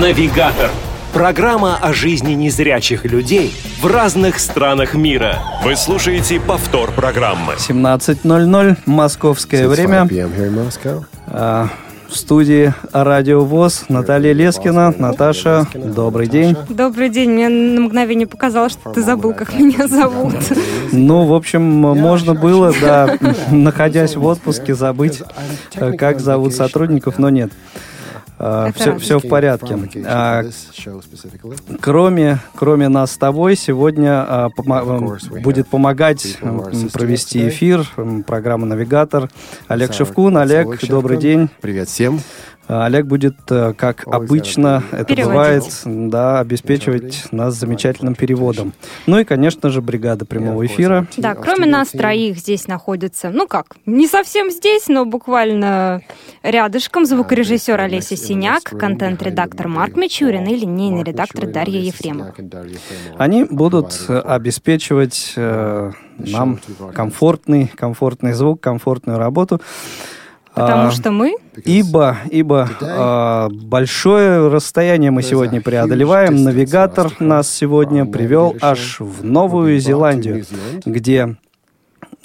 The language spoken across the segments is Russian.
Навигатор. Программа о жизни незрячих людей в разных странах мира. Вы слушаете повтор программы. 17.00 московское время. А, в студии Радио ВОЗ Наталья Лескина. Наташа, добрый день. Добрый день. Мне на мгновение показалось, что ты забыл, как меня зовут. Ну, в общем, можно было, да, находясь в отпуске, забыть, э, как зовут сотрудников, но нет. Все, все в порядке. А, кроме, кроме нас с тобой, сегодня а, помо- будет помогать провести эфир программа «Навигатор» Олег Шевкун. Олег, добрый день. Привет всем. А, Олег будет, э, как обычно это бывает, да, обеспечивать нас замечательным переводом. Ну и, конечно же, бригада прямого эфира. Да, кроме нас троих здесь находится, ну как, не совсем здесь, но буквально рядышком звукорежиссер Олеся Синяк, контент-редактор Марк Мичурин и линейный редактор Дарья Ефремова. Они будут обеспечивать э, нам комфортный, комфортный звук, комфортную работу. Потому а, что мы? Ибо, ибо а, большое расстояние мы сегодня преодолеваем. Навигатор нас сегодня привел аж в Новую Зеландию, где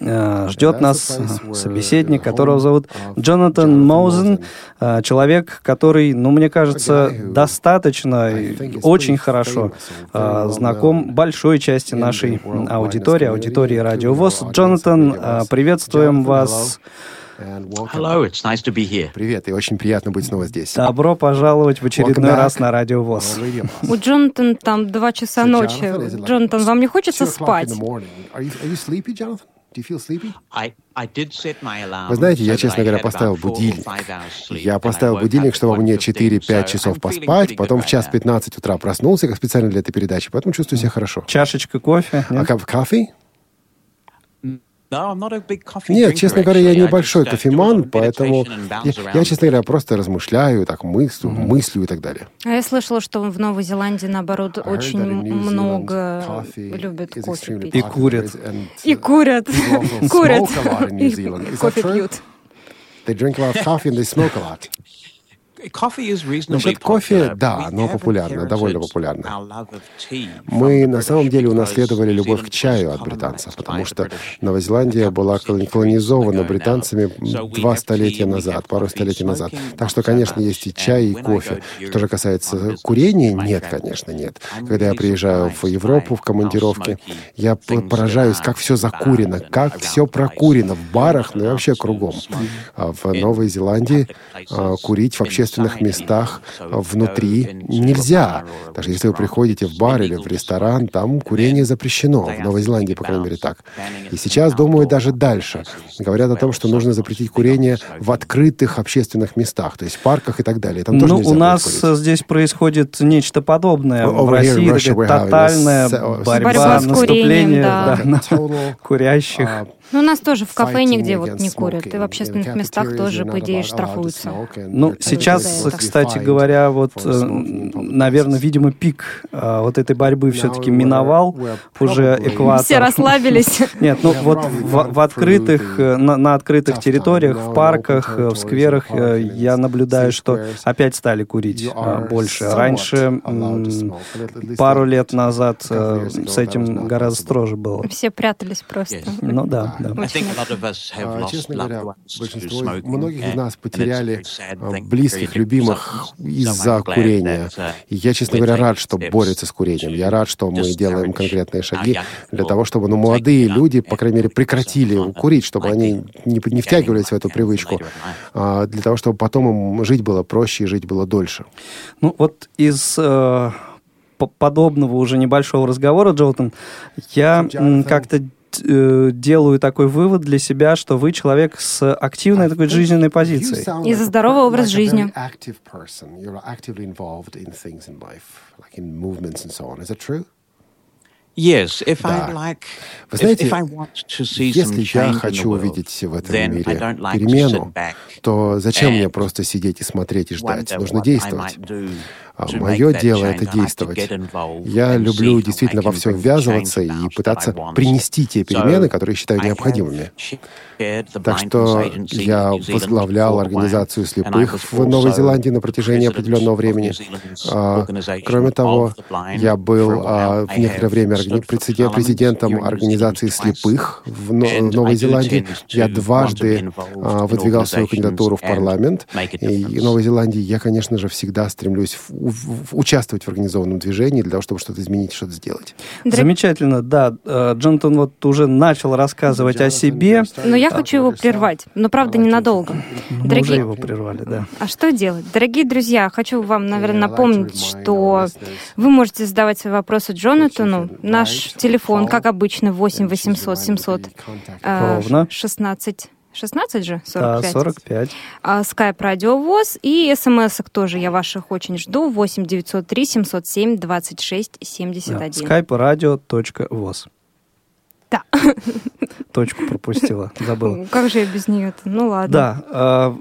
а, ждет нас собеседник, которого зовут Джонатан Моузен, а, человек, который, ну, мне кажется, достаточно, очень хорошо а, знаком большой части нашей аудитории, аудитории Радио ВОЗ. Джонатан, приветствуем вас. Hello, it's nice to be here. Привет, и очень приятно быть снова здесь. Добро пожаловать в очередной раз на Радио ВОЗ. У Джонатана там два часа ночи. Джонатан, вам не хочется спать? Вы знаете, я, честно говоря, поставил будильник. Я поставил будильник, чтобы мне 4-5 часов поспать, потом в час 15 утра проснулся, как специально для этой передачи, поэтому чувствую себя хорошо. Чашечка кофе? А кофе? Нет, честно говоря, я небольшой кофеман, поэтому я, я, честно говоря, просто размышляю, так мыслю, mm-hmm. мыслю и так далее. А я слышала, что в Новой Зеландии, наоборот, очень много любят кофе пить. И курят. И курят. Курят. И кофе пьют. They drink a lot of coffee and they smoke a lot. Насчет кофе, да, оно популярно, довольно популярно. Мы на самом деле унаследовали любовь к чаю от британцев, потому что Новая Зеландия была колонизована британцами два столетия назад, пару столетий назад. Так что, конечно, есть и чай, и кофе. Что же касается курения, нет, конечно, нет. Когда я приезжаю в Европу в командировке, я поражаюсь, как все закурено, как все прокурено в барах, ну и вообще кругом. А в Новой Зеландии а, курить вообще общественных местах внутри нельзя. Даже если вы приходите в бар или в ресторан, там курение запрещено. В Новой Зеландии, по крайней мере, так. И сейчас, думаю, даже дальше. Говорят о том, что нужно запретить курение в открытых общественных местах, то есть в парках и так далее. Там тоже ну, у нас курить. здесь происходит нечто подобное. Over в России here, тотальная борьба, борьба наступление да. Да, на курящих. Uh, ну, у нас тоже в кафе нигде вот не курят. И в общественных местах тоже, по идее, штрафуются. Ну, сейчас, кстати говоря, вот, э, наверное, видимо, пик а, вот этой борьбы все-таки миновал уже экватор. Все расслабились. Нет, ну вот в, в открытых, э, на, на открытых территориях, в парках, э, в скверах я наблюдаю, что опять стали курить больше. Раньше, пару лет назад с этим гораздо строже было. Все прятались просто. Ну да. Да. А, честно говоря, большинство, многих из нас потеряли а, близких, любимых из-за курения. И я, честно говоря, рад, что борются с курением. Я рад, что мы делаем конкретные шаги для того, чтобы ну, молодые люди, по крайней мере, прекратили курить, чтобы они не, не втягивались в эту привычку, а, для того, чтобы потом им жить было проще и жить было дольше. Ну вот из э, подобного уже небольшого разговора, Джолтон, я как-то делаю такой вывод для себя, что вы человек с активной такой жизненной позицией. И за здоровый образ жизни. Yes, if да. I like, Вы знаете, if I want to see если я хочу увидеть в этом мире like перемену, то зачем мне просто сидеть и смотреть и ждать? Нужно действовать. Мое дело — это действовать. Я люблю действительно во все ввязываться и пытаться принести те перемены, которые считаю необходимыми. Так что я возглавлял организацию слепых в Новой Зеландии на протяжении определенного времени. А, кроме того, я был а, в некоторое время президентом организации слепых в Новой Зеландии. Я дважды а, выдвигал свою кандидатуру в парламент. И в Новой Зеландии я, конечно же, всегда стремлюсь в, участвовать в организованном движении для того, чтобы что-то изменить, что-то сделать. Замечательно, да. Э, Джонатан вот уже начал рассказывать о себе. Но я хочу его прервать, но правда ненадолго. Мы Дорогие... уже его прервали, да. А что делать? Дорогие друзья, хочу вам, наверное, напомнить, что вы можете задавать свои вопросы Джонатану. Наш телефон, как обычно, 8 800 700 16 16 же? 45. Да, 45. А, скайп радиовоз и смс тоже я ваших очень жду. 8 903 707 26 71. Да, скайп радио.воз. Да. Точку пропустила, забыла. Как же я без нее-то? Ну ладно. Да. А,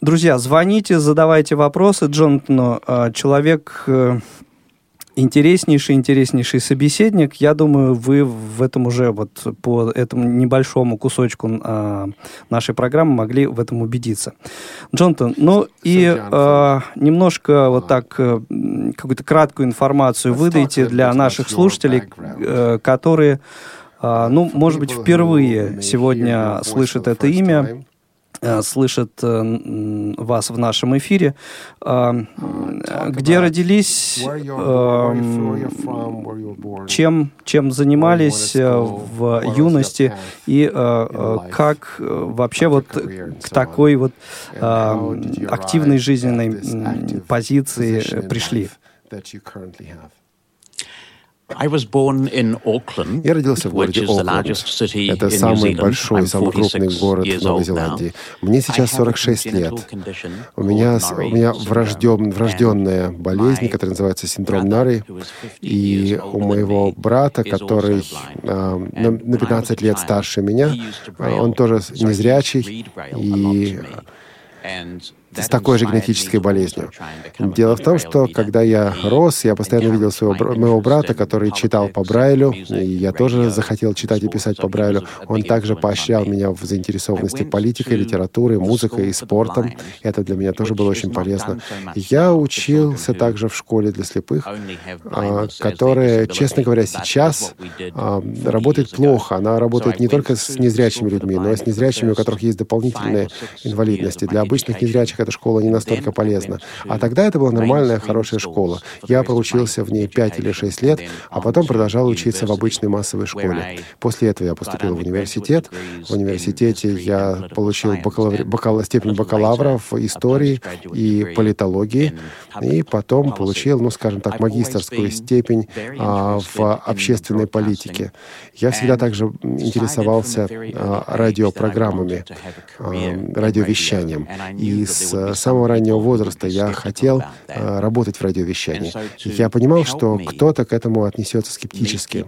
друзья, звоните, задавайте вопросы Джонатану. А, человек э, интереснейший, интереснейший собеседник. Я думаю, вы в этом уже вот по этому небольшому кусочку э, нашей программы могли в этом убедиться. Джонатан, ну и э, немножко вот так э, какую-то краткую информацию выдайте для наших слушателей, э, которые а, ну, может быть, впервые сегодня слышат это имя, э, слышат э, вас в нашем эфире. А, где родились, эм, чем, чем занимались э, в юности и как вообще вот к такой вот активной жизненной позиции пришли? Я родился в городе Окленд. Это самый большой, самый крупный город в Новой Зеландии. Мне сейчас 46 лет. У меня, у меня врожден, врожденная болезнь, которая называется синдром Нари. И у моего брата, который а, на, на 15 лет старше меня, он тоже незрячий. И с такой же генетической болезнью. Дело в том, что когда я рос, я постоянно видел своего моего брата, который читал по Брайлю, и я тоже захотел читать и писать по Брайлю. Он также поощрял меня в заинтересованности политикой, литературой, музыкой и спортом. Это для меня тоже было очень полезно. Я учился также в школе для слепых, а, которая, честно говоря, сейчас а, работает плохо. Она работает не только с незрячими людьми, но и с незрячими, у которых есть дополнительные инвалидности. Для обычных незрячих эта школа не настолько полезна. А тогда это была нормальная, хорошая школа. Я проучился в ней 5 или 6 лет, а потом продолжал учиться в обычной массовой школе. После этого я поступил в университет. В университете я получил бакалавр... бакал... степень бакалавра в истории и политологии, и потом получил, ну, скажем так, магистрскую степень а, в общественной политике. Я всегда также интересовался а, радиопрограммами, а, радиовещанием. И с с самого раннего возраста я хотел э, работать в радиовещании. Я понимал, что кто-то к этому отнесется скептически.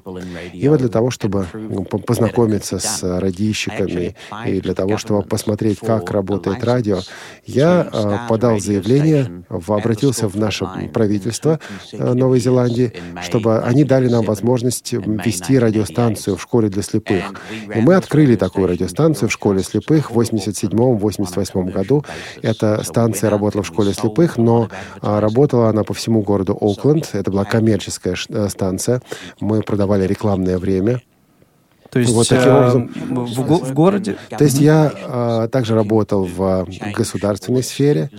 И вот для того, чтобы ну, познакомиться с радищиками и для того, чтобы посмотреть, как работает радио, я э, подал заявление, обратился в наше правительство э, Новой Зеландии, чтобы они дали нам возможность вести радиостанцию в школе для слепых. И мы открыли такую радиостанцию в школе слепых в 87-88 году. Это станция работала в школе слепых, но а, работала она по всему городу Окленд. Это была коммерческая э, станция. Мы продавали рекламное время. То есть вот таким э, образом, в, в городе? То есть я а, также работал в государственной сфере.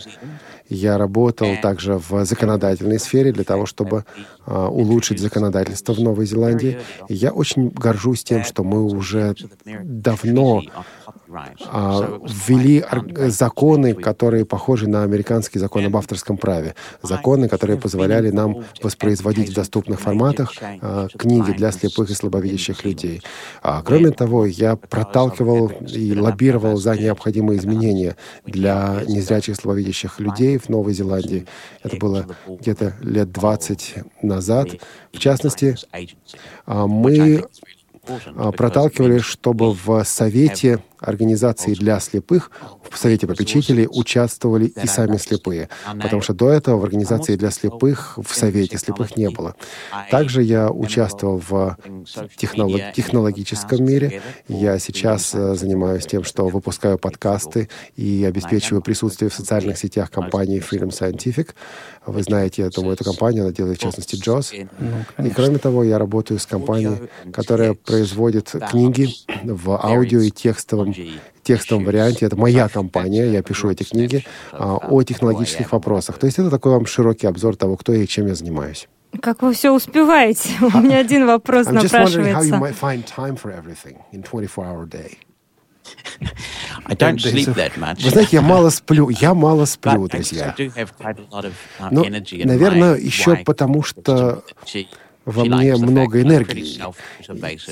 Я работал также в законодательной сфере для того, чтобы а, улучшить законодательство в Новой Зеландии. И я очень горжусь тем, что мы уже давно а, ввели законы, которые похожи на американский закон об авторском праве. Законы, которые позволяли нам воспроизводить в доступных форматах а, книги для слепых и слабовидящих людей. А, кроме того, я проталкивал и лоббировал за необходимые изменения для незрячих и слабовидящих людей в Новой Зеландии. Это было где-то лет 20 назад. В частности, мы проталкивали, чтобы в Совете организации для слепых в Совете попечителей участвовали и сами слепые, потому что до этого в организации для слепых в Совете слепых не было. Также я участвовал в технолог технологическом мире. Я сейчас э, занимаюсь тем, что выпускаю подкасты и обеспечиваю присутствие в социальных сетях компании Freedom Scientific. Вы знаете, я думаю, эту компанию, она делает, в частности, JOS. Ну, и кроме того, я работаю с компанией, которая производит книги в аудио и текстовом текстовом варианте. Это моя компания, я пишу эти книги а, о технологических вопросах. То есть это такой вам широкий обзор того, кто я и чем я занимаюсь. Как вы все успеваете? У меня один вопрос напрашивается. Вы знаете, я мало сплю, я мало сплю, друзья. Но, наверное, еще потому, что во мне много энергии.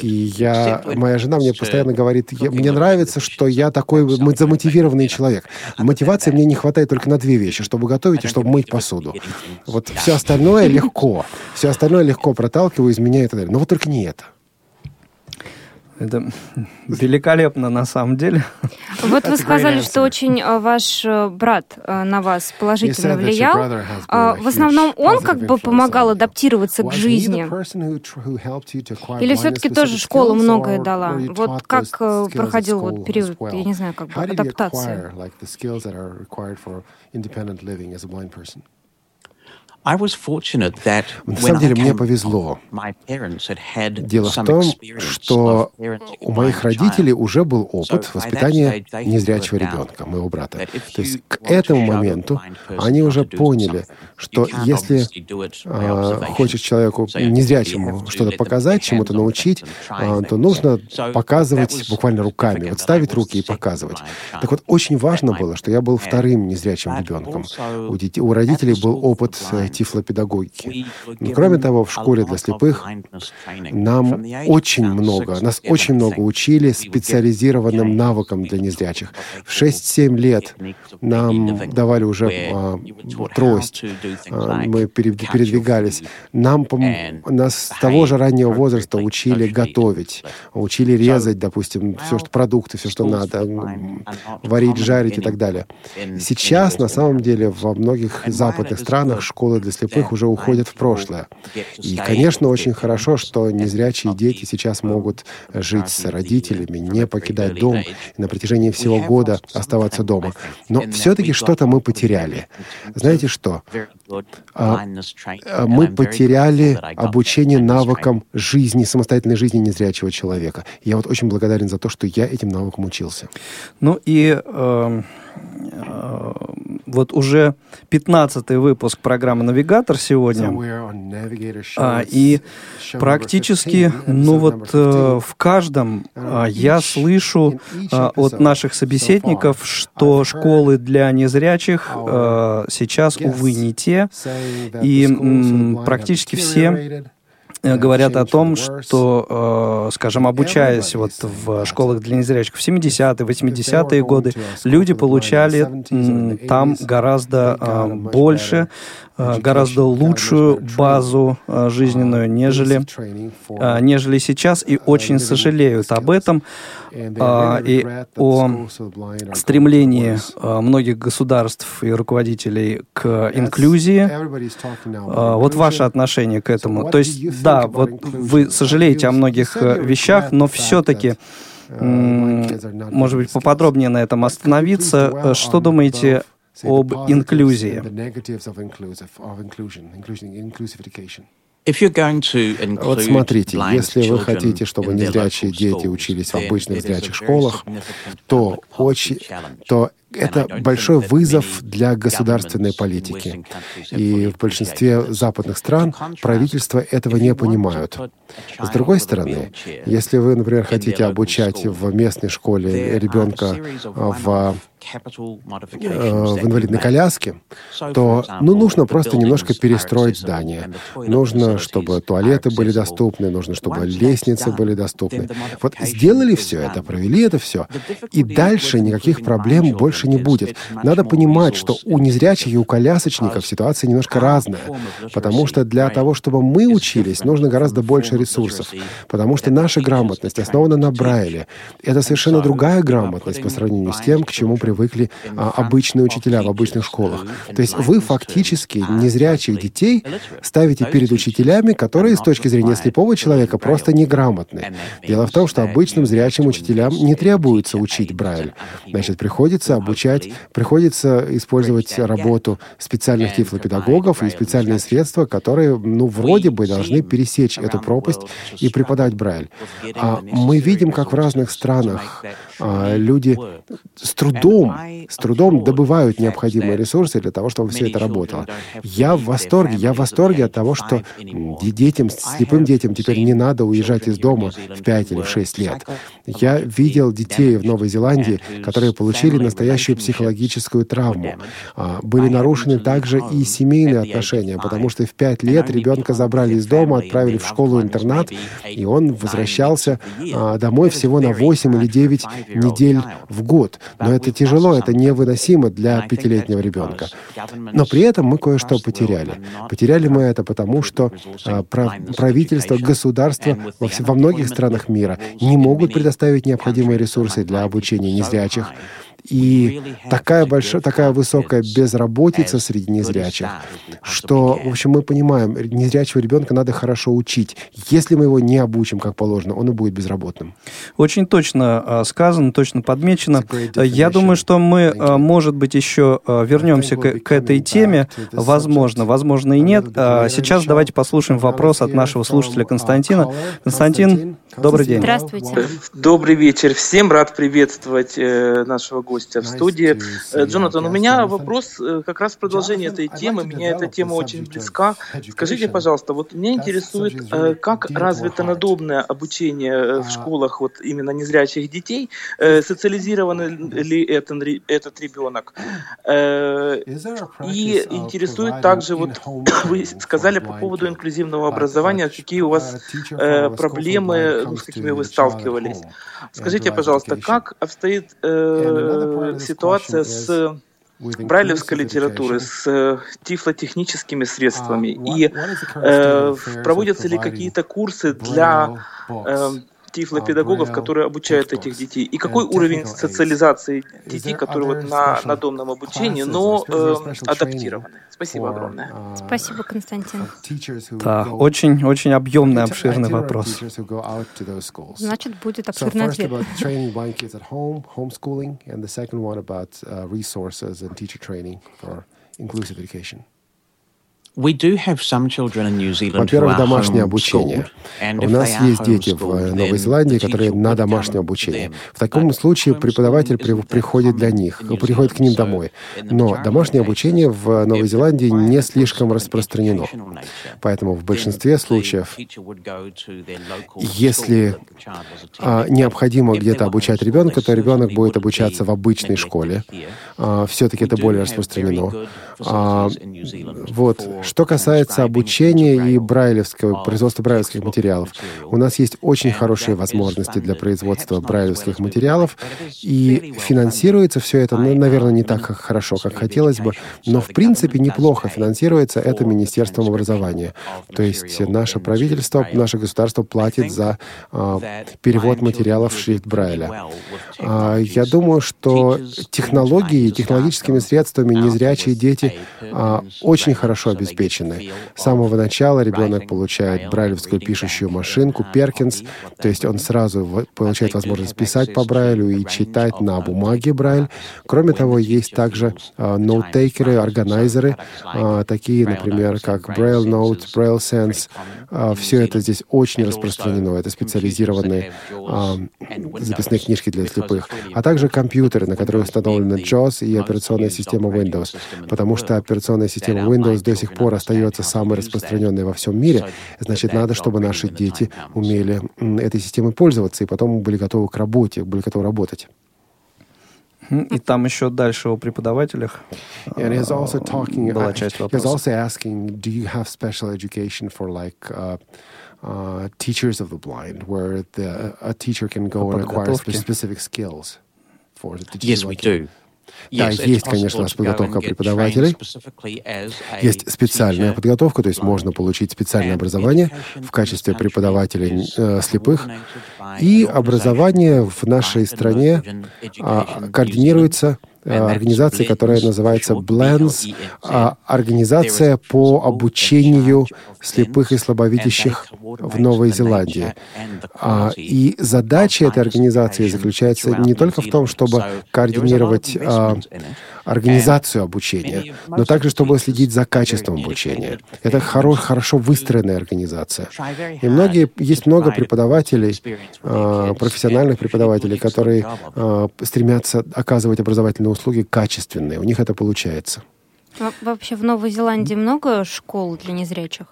И я, моя жена мне постоянно говорит, мне нравится, что я такой замотивированный человек. Мотивации мне не хватает только на две вещи, чтобы готовить и чтобы мыть посуду. Вот все остальное легко. Все остальное легко проталкиваю из меня и так далее. Но вот только не это. Это великолепно на самом деле. Вот вы сказали, что очень э, ваш э, брат э, на вас положительно влиял. А, в основном он как бы помогал адаптироваться к жизни? Или все-таки тоже школа многое дала? Вот как проходил вот период, я не знаю, как бы адаптации? На самом деле мне повезло. Дело в том, что у моих родителей уже был опыт воспитания незрячего ребенка, моего брата. То есть к этому моменту они уже поняли, что если э, хочешь человеку незрячему что-то показать, чему-то научить, э, то нужно показывать буквально руками, вот ставить руки и показывать. Так вот, очень важно было, что я был вторым незрячим ребенком. У, детей, у родителей был опыт тифлопедагогики. Но, кроме того, в школе для слепых нам очень много, нас очень много учили специализированным навыкам для незрячих. В 6-7 лет нам давали уже а, трость, а, мы передвигались. Нам, нас с того же раннего возраста учили готовить, учили резать, допустим, все, что продукты, все, что надо, варить, жарить и так далее. Сейчас, на самом деле, во многих западных странах школы для слепых уже уходят в прошлое. И, конечно, очень хорошо, что незрячие дети сейчас могут жить с родителями, не покидать дом и на протяжении всего года оставаться дома. Но все-таки что-то мы потеряли. Знаете что? А, а, мы потеряли обучение навыкам жизни, самостоятельной жизни незрячего человека. Я вот очень благодарен за то, что я этим навыкам учился. Ну и э, вот уже 15-й выпуск программы «Навигатор» сегодня. А, и практически, ну вот э, в каждом а, я слышу а, от наших собеседников, что школы для незрячих а, сейчас, увы, не те. И практически все Э, говорят о том, что, э, скажем, обучаясь вот в школах для незрячих в 70-е, 80-е годы, люди получали там гораздо э, больше, гораздо лучшую базу жизненную, нежели, нежели сейчас, и очень сожалеют об этом а, и о стремлении а, многих государств и руководителей к инклюзии. А, вот ваше отношение к этому. То есть, да, вот вы сожалеете о многих э, вещах, но все-таки может быть, поподробнее на этом остановиться. Э, что думаете об инклюзии? Вот смотрите, если вы хотите, чтобы незрячие дети учились в обычных зрячих школах, то, очень, то это большой вызов для государственной политики. И в большинстве западных стран правительства этого не понимают. С другой стороны, если вы, например, хотите обучать в местной школе ребенка в в инвалидной коляске, то ну, нужно просто немножко перестроить здание. Нужно, чтобы туалеты были доступны, нужно, чтобы лестницы были доступны. Вот сделали все это, провели это все, и дальше никаких проблем больше не будет. Надо понимать, что у незрячих и у колясочников ситуация немножко разная, потому что для того, чтобы мы учились, нужно гораздо больше ресурсов, потому что наша грамотность основана на Брайле. Это совершенно другая грамотность по сравнению с тем, к чему привыкли а, обычные учителя в обычных школах. То есть вы фактически незрячих детей ставите перед учителями, которые с точки зрения слепого человека просто неграмотны. Дело в том, что обычным зрячим учителям не требуется учить Брайль. Значит, приходится обучать, приходится использовать работу специальных тифлопедагогов и специальные средства, которые, ну, вроде бы должны пересечь эту пропасть и преподать Брайль. А мы видим, как в разных странах люди с трудом, с трудом добывают необходимые ресурсы для того, чтобы все это работало. Я в восторге, я в восторге от того, что детям, слепым детям теперь не надо уезжать из дома в 5 или в 6 лет. Я видел детей в Новой Зеландии, которые получили настоящую психологическую травму. А, были нарушены также и семейные отношения, потому что в 5 лет ребенка забрали из дома, отправили в школу-интернат, и он возвращался а, домой всего на 8 или 9 недель в год. Но это тяжело, это невыносимо для пятилетнего ребенка. Но при этом мы кое-что потеряли. Потеряли мы это потому, что а, правительство, государство во, во многих странах мира не могут предоставить необходимые ресурсы для обучения незрячих. И такая большая, такая высокая безработица среди незрячих, что, в общем, мы понимаем, незрячего ребенка надо хорошо учить. Если мы его не обучим как положено, он и будет безработным. Очень точно а, сказано, точно подмечено. Я думаю, что мы, а, может быть, еще а, вернемся к, к этой теме. Возможно, возможно и нет. Сейчас давайте послушаем вопрос от нашего слушателя Константина. Константин, добрый день. Здравствуйте. Добрый вечер всем. Рад приветствовать э, нашего гостя в студии. Э, Джонатан, у меня вопрос э, как раз в продолжение этой темы. Меня эта тема очень близка. Скажите, пожалуйста, вот меня интересует, э, как развито надобное обучение в школах вот именно незрячих детей? Социализирован ли этот, этот ребенок? И интересует также, вот вы сказали по поводу инклюзивного образования, какие у вас проблемы, с какими вы сталкивались. Скажите, пожалуйста, как обстоит ситуация с брайлевской литературой, с э, тифлотехническими средствами? И э, проводятся ли какие-то курсы для э, тифлопедагогов, которые обучают этих детей? И какой уровень социализации детей, которые вот на надомном обучении, но э, адаптированы? Спасибо огромное. Спасибо, Константин. Да, очень-очень объемный, обширный вопрос. Значит, будет обширный ответ. inclusive education. Во-первых, домашнее обучение. У нас есть дети в Новой Зеландии, которые на домашнем обучении. В таком случае преподаватель приходит для них, приходит к ним домой. Но домашнее обучение в Новой Зеландии не слишком распространено. Поэтому в большинстве случаев, если а, необходимо где-то обучать ребенка, то ребенок будет обучаться в обычной школе. А, все-таки это более распространено. А, вот. Что касается обучения и брайлевского, производства брайлевских материалов, у нас есть очень хорошие возможности для производства брайлевских материалов, и финансируется все это, ну, наверное, не так хорошо, как хотелось бы, но в принципе неплохо финансируется это Министерством образования. То есть наше правительство, наше государство платит за а, перевод материалов в шрифт Брайля. А, я думаю, что технологии, технологическими средствами незрячие дети а, очень хорошо обеспечены обеспечены. С самого начала ребенок получает брайлевскую пишущую машинку Перкинс, то есть он сразу получает возможность писать по Брайлю и читать на бумаге Брайль. Кроме того, есть также uh, ноутейкеры, органайзеры, uh, такие, например, как Braille Note, Braille Sense. Uh, все это здесь очень распространено. Это специализированные записные книжки для слепых. А также компьютеры, на которые установлены JAWS и операционная система Windows, потому что операционная система Windows до сих пор остается самой распространенной во всем мире, значит, надо, чтобы наши дети умели этой системой пользоваться и потом были готовы к работе, были готовы работать. И там еще дальше о преподавателях And he's also talking, была часть вопроса. Asking, do you have special education for like uh, uh, teachers of the blind, where the, a teacher can go and acquire specific skills for the teachers? Yes, we do. Да, есть, конечно, подготовка преподавателей. Есть специальная подготовка, то есть можно получить специальное образование в качестве преподавателей э, слепых. И образование в нашей стране а, координируется Э, организации, которая называется Blends, а, организация по обучению слепых и слабовидящих в Новой Зеландии. А, и задача этой организации заключается не только в том, чтобы координировать а, организацию обучения, но также, чтобы следить за качеством обучения. Это хоро хорошо выстроенная организация. И многие, есть много преподавателей, профессиональных преподавателей, которые стремятся оказывать образовательные услуги качественные. У них это получается. Вообще в Новой Зеландии много школ для незрячих?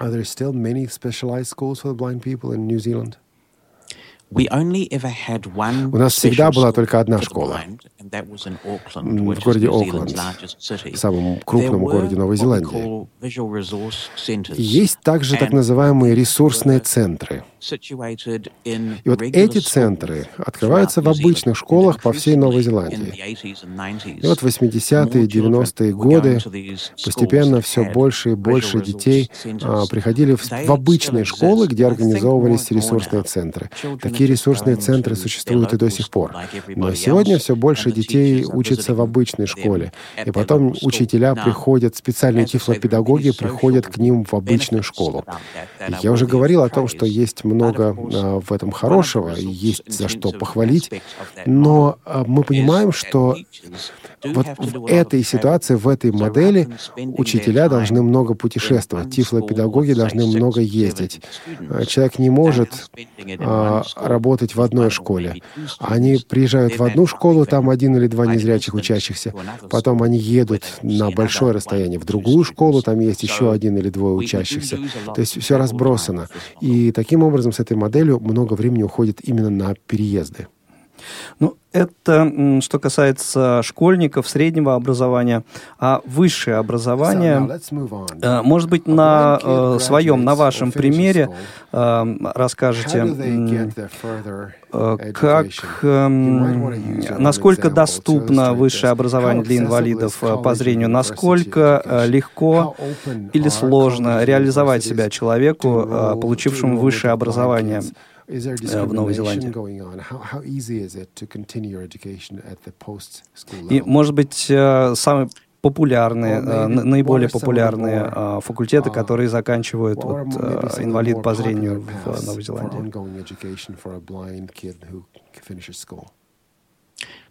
Are there still many specialized schools for blind people in New Zealand? У нас всегда была только одна школа в городе Окленд, самом крупном городе Новой Зеландии. Есть также так называемые ресурсные центры — и вот эти центры открываются в обычных школах по всей Новой Зеландии. И вот в 80-е, 90-е годы постепенно все больше и больше детей а, приходили в, в обычные школы, где организовывались ресурсные центры. Такие ресурсные центры существуют и до сих пор. Но сегодня все больше детей учатся в обычной школе. И потом учителя приходят, специальные тифлопедагоги приходят к ним в обычную школу. Я уже говорил о том, что есть много а, в этом хорошего, есть за что похвалить, но мы понимаем, что вот в этой ситуации, в этой модели учителя должны много путешествовать, тифлопедагоги должны много ездить. А, человек не может а, работать в одной школе. Они приезжают в одну школу, там один или два незрячих учащихся, потом они едут на большое расстояние в другую школу, там есть еще один или двое учащихся. То есть все разбросано. И таким образом с этой моделью много времени уходит именно на переезды. Ну, это что касается школьников, среднего образования, а высшее образование, э, может быть, на э, своем, на вашем примере э, расскажете, как, насколько доступно высшее образование для инвалидов по зрению, насколько легко или сложно реализовать себя человеку, получившему высшее образование в Новой Зеландии. И, может быть, э, самые популярные, э, наиболее популярные э, факультеты, которые заканчивают вот, инвалид по зрению в Новой Зеландии.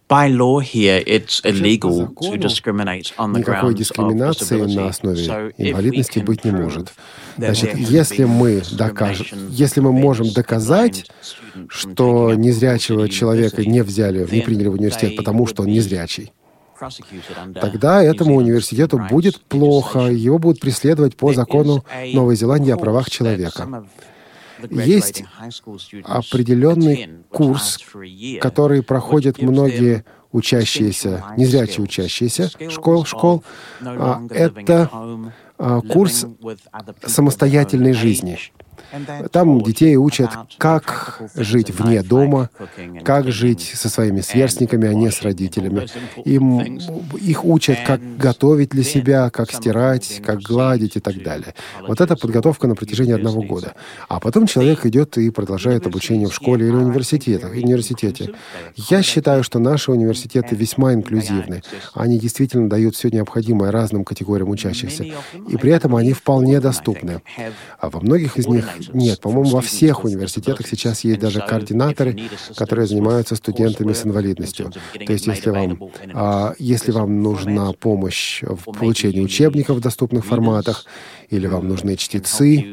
By law here, it's illegal to discriminate on the Никакой дискриминации на основе инвалидности быть не может. Значит, если мы докажем, если мы можем доказать, что незрячего человека не взяли, не приняли в университет, потому что он незрячий, тогда этому университету будет плохо, его будут преследовать по закону Новой Зеландии о правах человека есть определенный курс, который проходят многие учащиеся, незрячие учащиеся школ, школ. А, это а, курс самостоятельной жизни. Там детей учат, как жить вне дома, как жить со своими сверстниками, а не с родителями. Им, их учат, как готовить для себя, как стирать, как гладить и так далее. Вот это подготовка на протяжении одного года. А потом человек идет и продолжает обучение в школе или университете. университете. Я считаю, что наши университеты весьма инклюзивны. Они действительно дают все необходимое разным категориям учащихся. И при этом они вполне доступны. А во многих из них нет, по-моему, во всех университетах сейчас есть даже координаторы, которые занимаются студентами с инвалидностью. То есть, если вам, а, если вам нужна помощь в получении учебников в доступных форматах, или вам нужны чтецы,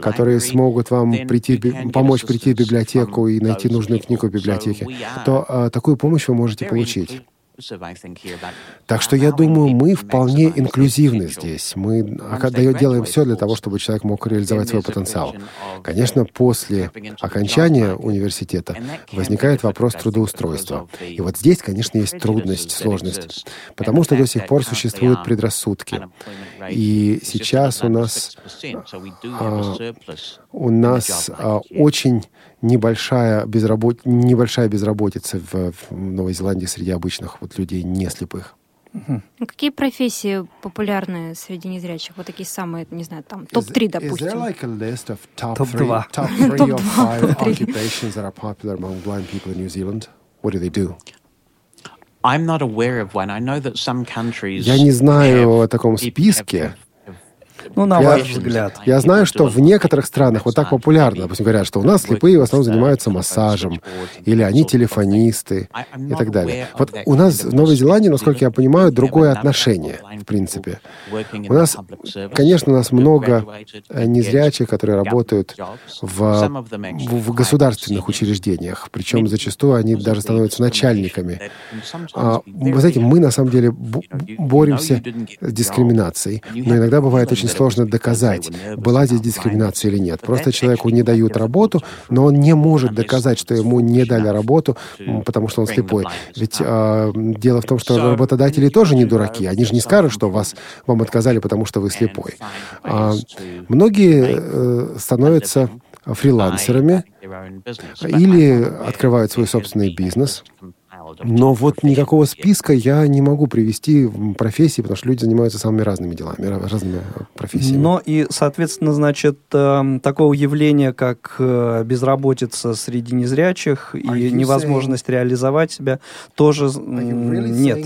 которые смогут вам прийти, помочь прийти в библиотеку и найти нужную книгу в библиотеке, то а, такую помощь вы можете получить. Так что я думаю, мы вполне инклюзивны здесь. Мы делаем все для того, чтобы человек мог реализовать свой потенциал. Конечно, после окончания университета возникает вопрос трудоустройства. И вот здесь, конечно, есть трудность, сложность, потому что до сих пор существуют предрассудки. И сейчас у нас, а, у нас а, очень небольшая, безработ... небольшая безработица в, в Новой Зеландии среди обычных вот людей не слепых. Угу. Какие профессии популярны среди незрячих? Вот такие самые, не знаю, там топ-3, допустим. Топ-2. Топ-2. Я не знаю о таком списке, ну, на я, ваш взгляд. Я знаю, что в некоторых странах вот так популярно. Допустим, говорят, что у нас слепые в основном занимаются массажем, или они телефонисты и так далее. Вот у нас в Новой Зеландии, насколько я понимаю, другое отношение, в принципе. У нас, конечно, у нас много э, незрячих, которые работают в, в государственных учреждениях, причем зачастую они даже становятся начальниками. А, вы знаете, мы на самом деле боремся с дискриминацией, но иногда бывает очень сложно доказать, была здесь дискриминация или нет. Просто человеку не дают работу, но он не может доказать, что ему не дали работу, потому что он слепой. Ведь э, дело в том, что работодатели тоже не дураки. Они же не скажут, что вас, вам отказали, потому что вы слепой. А, многие э, становятся фрилансерами или открывают свой собственный бизнес. Но вот никакого списка я не могу привести в профессии, потому что люди занимаются самыми разными делами, разными профессиями. Но и, соответственно, значит, эм, такого явления, как э, безработица среди незрячих и невозможность реализовать себя, тоже нет.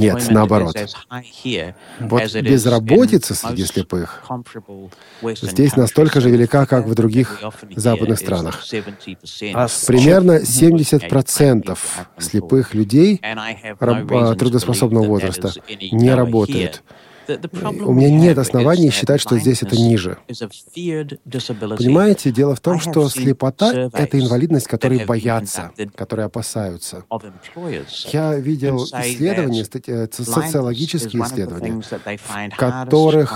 Нет, наоборот. Вот безработица среди слепых здесь настолько же велика, как в других западных странах. А примерно 70% слепых людей трудоспособного возраста не работают. У меня нет оснований считать, что здесь это ниже. Понимаете, дело в том, что слепота — это инвалидность, которой боятся, которые опасаются. Я видел исследования, э, социологические исследования, в которых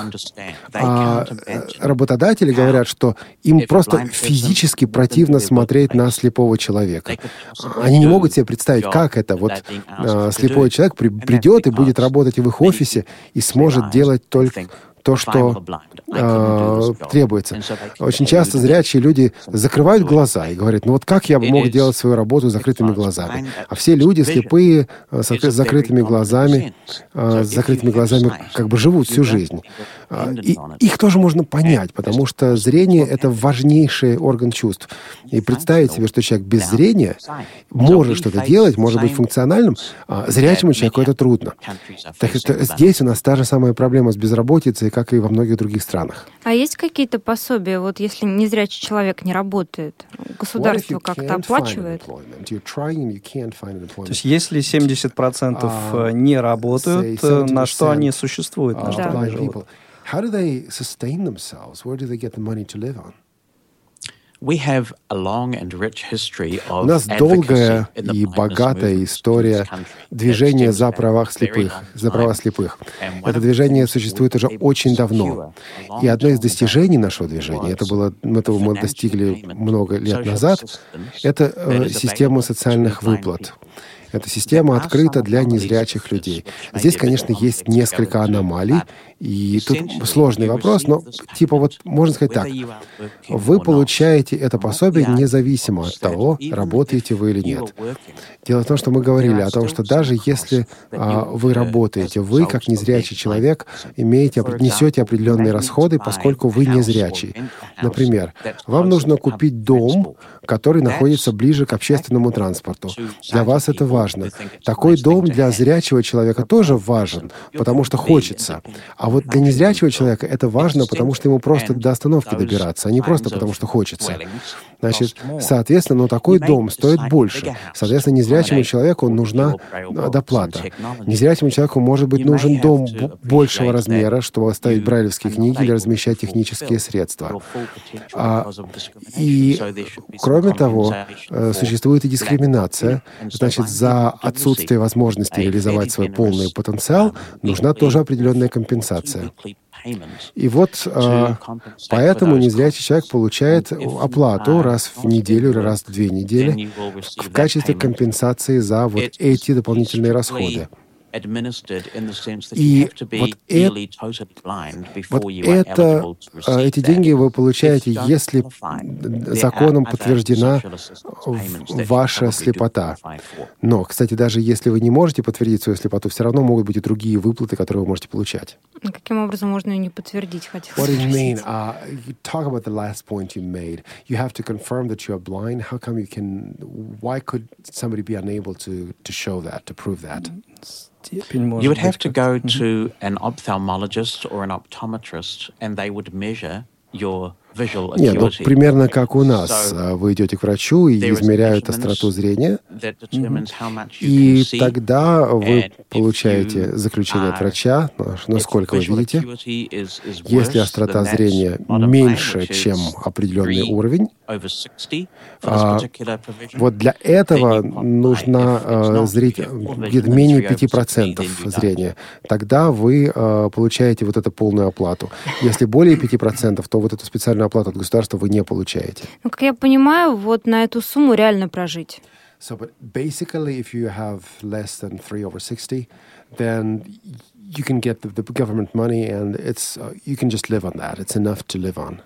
а, э, работодатели говорят, что им просто физически противно смотреть на слепого человека. Они не могут себе представить, как это. Вот а, слепой человек при, придет и будет работать в их офисе и сможет может делать только то, что э, требуется. Очень часто зрячие люди закрывают глаза и говорят, ну вот как я мог делать свою работу с закрытыми глазами? А все люди слепые э, с закрытыми глазами, э, с закрытыми глазами как бы живут всю жизнь. А, и их тоже можно понять, потому что зрение — это важнейший орган чувств. И представить себе, что человек без зрения может что-то делать, может быть функциональным, а зрячему человеку это трудно. Так что здесь у нас та же самая проблема с безработицей, как и во многих других странах. А есть какие-то пособия, вот если незрячий человек не работает, государство как-то оплачивает? То есть если 70% uh, не работают, э, на что они существуют, на что они живут? How do they sustain themselves? Where do they get the money to live on? У нас долгая и богатая история движения за права слепых. За права слепых. Это движение существует уже очень давно. И одно из достижений нашего движения, это было, этого мы достигли много лет назад, это э, система социальных выплат. Эта система открыта для незрячих людей. Здесь, конечно, есть несколько аномалий, и тут сложный вопрос, но типа вот можно сказать так. Вы получаете это пособие независимо от того, работаете вы или нет. Дело в том, что мы говорили о том, что даже если а, вы работаете, вы, как незрячий человек, имеете, несете определенные расходы, поскольку вы незрячий. Например, вам нужно купить дом, который находится ближе к общественному транспорту. Для вас это важно. Такой дом для зрячего человека тоже важен, потому что хочется. А вот для незрячего человека это важно, потому что ему просто до остановки добираться, а не просто потому, что хочется. Значит, соответственно, но такой дом стоит больше. Соответственно, незрячему человеку нужна доплата. Незрячему человеку может быть нужен дом большего размера, чтобы оставить брайлевские книги или размещать технические средства. А, и, кроме того, э, существует и дискриминация. Значит, за отсутствие возможности реализовать свой полный потенциал нужна тоже определенная компенсация. И вот э, поэтому незрячий человек получает оплату раз в неделю или раз в две недели в качестве компенсации за вот эти дополнительные расходы. И вот, э, вот это, эти деньги вы получаете, если законом подтверждена ваша слепота. Но, кстати, даже если вы не можете подтвердить свою слепоту, все равно могут быть и другие выплаты, которые вы можете получать. Каким образом можно ее не подтвердить, хотел What do you mean? Uh, you talk about the last point you made. You have to confirm that you are blind. How come you can... Why could somebody be unable to, to show that, to prove that? You would have to go to an ophthalmologist or an optometrist, and they would measure your Нет, ну, примерно как у нас. А, вы идете к врачу и измеряют остроту зрения, и тогда вы получаете заключение от врача, насколько вы видите. Если острота зрения меньше, чем определенный уровень, а, вот для этого нужно а, зрить где-то менее 5% зрения. Тогда вы получаете вот эту полную оплату. Если более 5%, то вот эту специальную оплату от государства вы не получаете. Ну, как я понимаю, вот на эту сумму реально прожить. So, but basically, if you have less than 3 over 60, then you can get the, the government money and it's, uh, you can just live on that. It's enough to live on.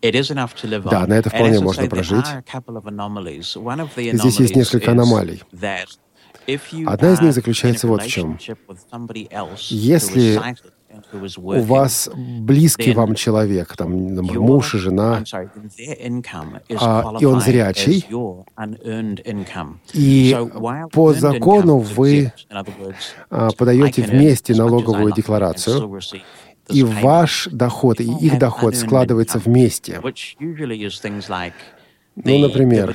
It is enough to live on. Да, на это вполне можно прожить. Здесь есть несколько аномалий. Одна из них заключается вот в чем. Если у вас близкий вам человек, там, муж и жена, а, и он зрячий, и по закону вы а, подаете вместе налоговую декларацию, и ваш доход, и их доход складывается вместе. Ну, например,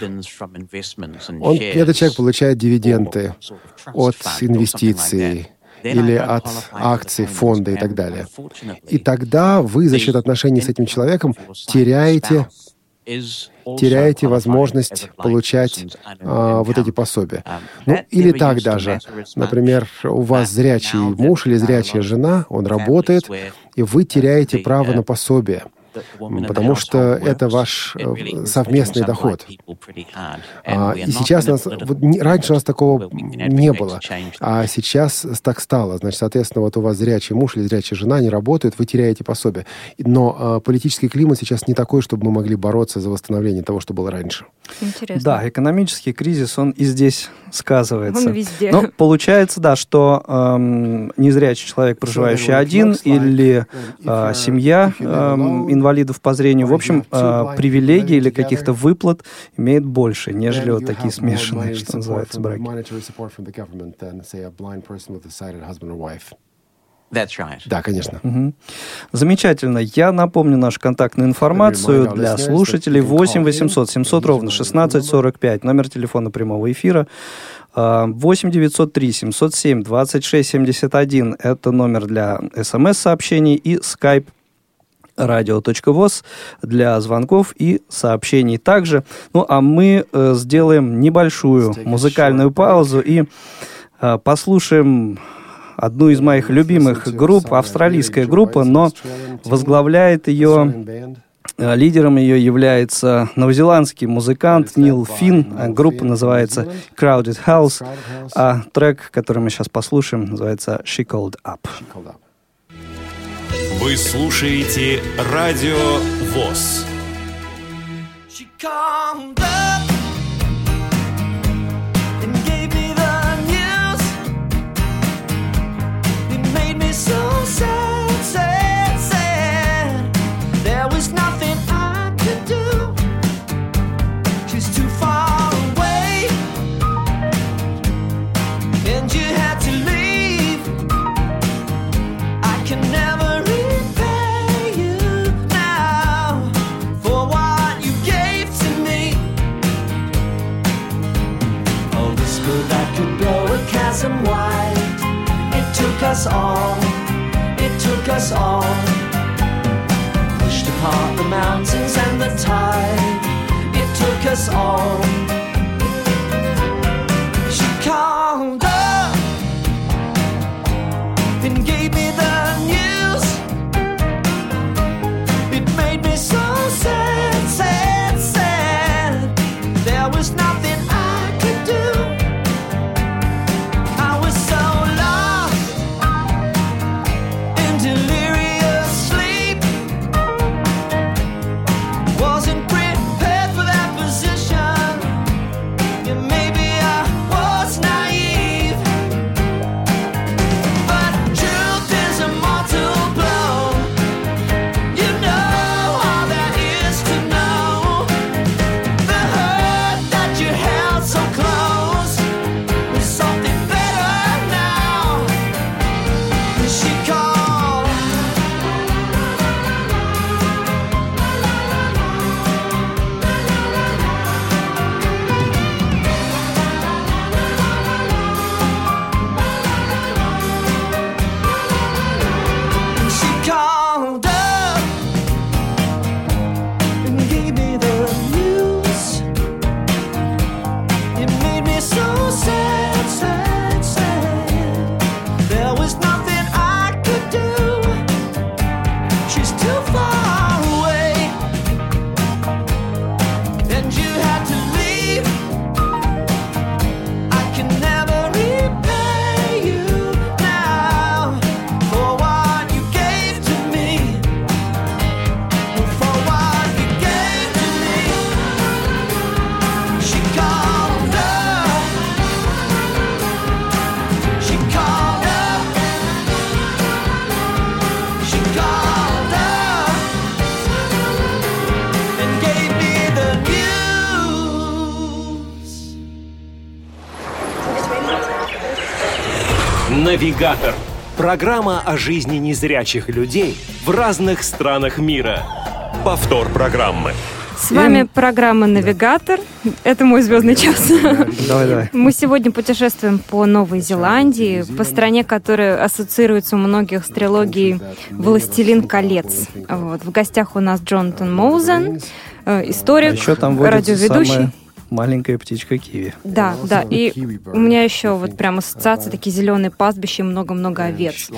он, этот человек получает дивиденды от инвестиций, или от акций фонда и так далее. И тогда вы за счет отношений с этим человеком теряете теряете возможность получать а, вот эти пособия. Ну, или так даже. Например, у вас зрячий муж или зрячая жена, он работает, и вы теряете право на пособие потому что это ваш э, совместный доход. А, и сейчас нас, вот, раньше у нас такого не было, а сейчас так стало. Значит, соответственно, вот у вас зрячий муж или зрячая жена не работают, вы теряете пособие. Но а, политический климат сейчас не такой, чтобы мы могли бороться за восстановление того, что было раньше. Интересно. Да, экономический кризис, он и здесь сказывается. Он везде. Но получается, да, что эм, незрячий человек, проживающий один, или э, семья эм, инвалидов по зрению, в общем, э, привилегий или каких-то выплат имеет больше, нежели вот такие смешанные, что называется, браки. That's right. Да, конечно. Угу. Замечательно. Я напомню нашу контактную информацию для слушателей 8 800 700 ровно 16 45. Номер телефона прямого эфира 8 903 707 26 71. Это номер для смс-сообщений и skype радио.воз для звонков и сообщений также. Ну, а мы э, сделаем небольшую музыкальную паузу и э, послушаем одну из моих любимых групп, австралийская группа, но возглавляет ее э, Лидером ее является новозеландский музыкант Нил Финн. Группа называется Crowded House, а трек, который мы сейчас послушаем, называется She Called Up. Вы слушаете Радио ВОЗ. She called up. Навигатор. Программа о жизни незрячих людей в разных странах мира. Повтор программы. С вами программа «Навигатор». Это мой звездный час. Давай, давай. Мы сегодня путешествуем по Новой Зеландии, по стране, которая ассоциируется у многих с трилогией «Властелин колец». Вот. В гостях у нас Джонатан Моузен, э, историк, А еще там радиоведущий. самая маленькая птичка киви. Да, да. И у меня еще вот прям ассоциации, такие зеленые пастбища и много-много овец.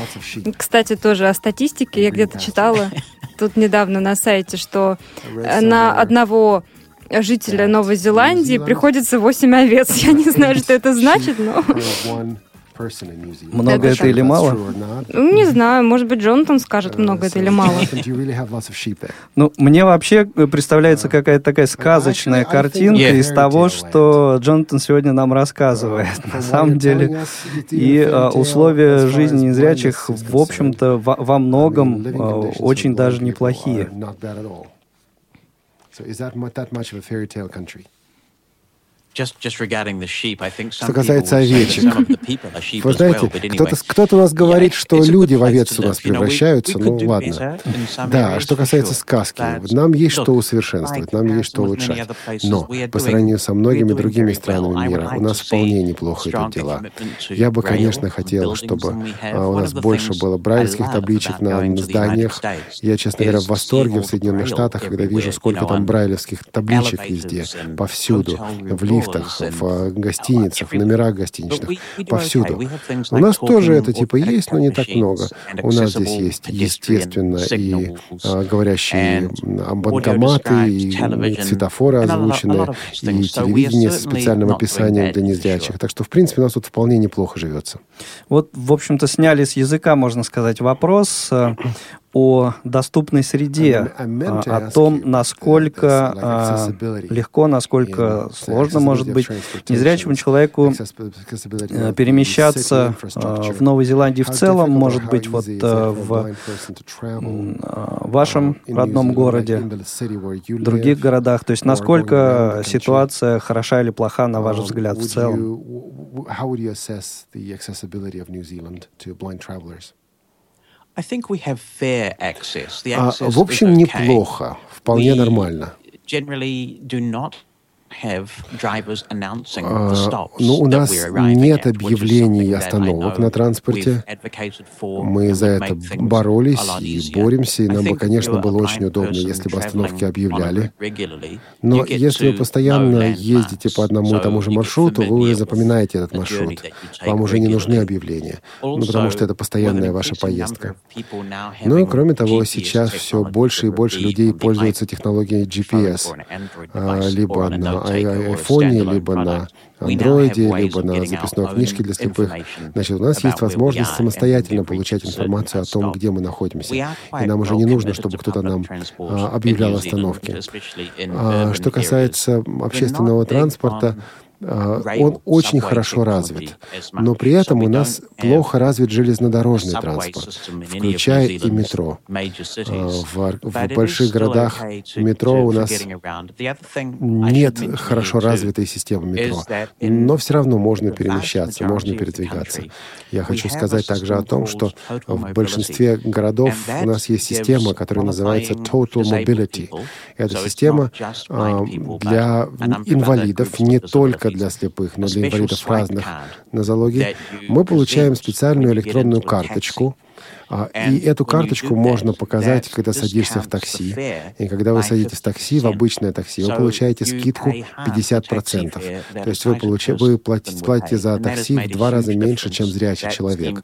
Кстати, тоже о статистике я где-то читала тут недавно на сайте, что э, на одного жителя Новой Зеландии приходится 8 овец. Я не знаю, что это значит, но Много это или мало? ну, не знаю, может быть, Джонатан скажет, много это или мало. Ну, мне вообще представляется какая-то такая сказочная картинка из того, что Джонатан сегодня нам рассказывает. На самом деле, и э, условия жизни незрячих, в общем-то, во, многом э, очень даже неплохие. Что касается овечек, Вы знаете, кто-то, кто-то у нас говорит, что люди в овец у нас превращаются, ну ладно. Да, а что касается сказки, нам есть что усовершенствовать, нам есть что улучшать. Но по сравнению со многими другими странами мира, у нас вполне неплохо идут дела. Я бы, конечно, хотел, чтобы а, у нас больше было брайлевских табличек на зданиях. Я, честно говоря, в восторге в Соединенных Штатах, когда вижу, сколько там брайлевских табличек везде, повсюду, в лифтах, в гостиницах, в номерах гостиничных, повсюду. У нас тоже это типа есть, но не так много. У нас здесь есть, естественно, и а, говорящие банкоматы, и светофоры озвученные, и телевидение со специальным описанием для незрячих. Так что, в принципе, у нас тут вполне неплохо живется. Вот, в общем-то, сняли с языка, можно сказать, вопрос о доступной среде, а, о том, насколько uh, а, легко, насколько сложно может быть незрячему человеку э, перемещаться э, в Новой Зеландии в целом, может быть, вот э, в э, uh, вашем родном городе, в других городах. То есть насколько ситуация хороша или плоха, на ваш Um, взгляд, в целом? В общем, неплохо, вполне нормально. А, ну, у нас нет объявлений остановок на транспорте. Мы за это боролись и боремся, и нам бы, конечно, было очень удобно, если бы остановки объявляли. Но если вы постоянно ездите по одному и тому же маршруту, вы уже запоминаете этот маршрут. Вам уже не нужны объявления, ну, потому что это постоянная ваша поездка. Ну и кроме того, сейчас все больше и больше людей пользуются технологией GPS, а, либо на айфоне, standalone либо на андроиде, либо на записной книжке для слепых. Значит, у нас есть возможность самостоятельно получать информацию о том, где мы находимся. И нам уже не нужно, чтобы кто-то нам а, объявлял остановки. А, Что касается общественного транспорта, а, он очень хорошо развит. Но при этом у нас плохо развит железнодорожный транспорт, включая и метро. А. В, в больших городах метро у нас нет хорошо развитой системы метро, но все равно можно перемещаться, можно передвигаться. Я хочу сказать также о том, что в большинстве городов у нас есть система, которая называется Total Mobility. Это система а, для инвалидов, не of только для слепых, но для инвалидов разных нозологий. Мы получаем специальную электронную карточку, и эту карточку можно показать, когда садишься в такси. И когда вы садитесь в такси, в 50%. обычное такси, вы получаете скидку pay half the 50%. taxi fare that То есть вы, получи, вы платите, платите за такси в два раза меньше, чем зрячий человек.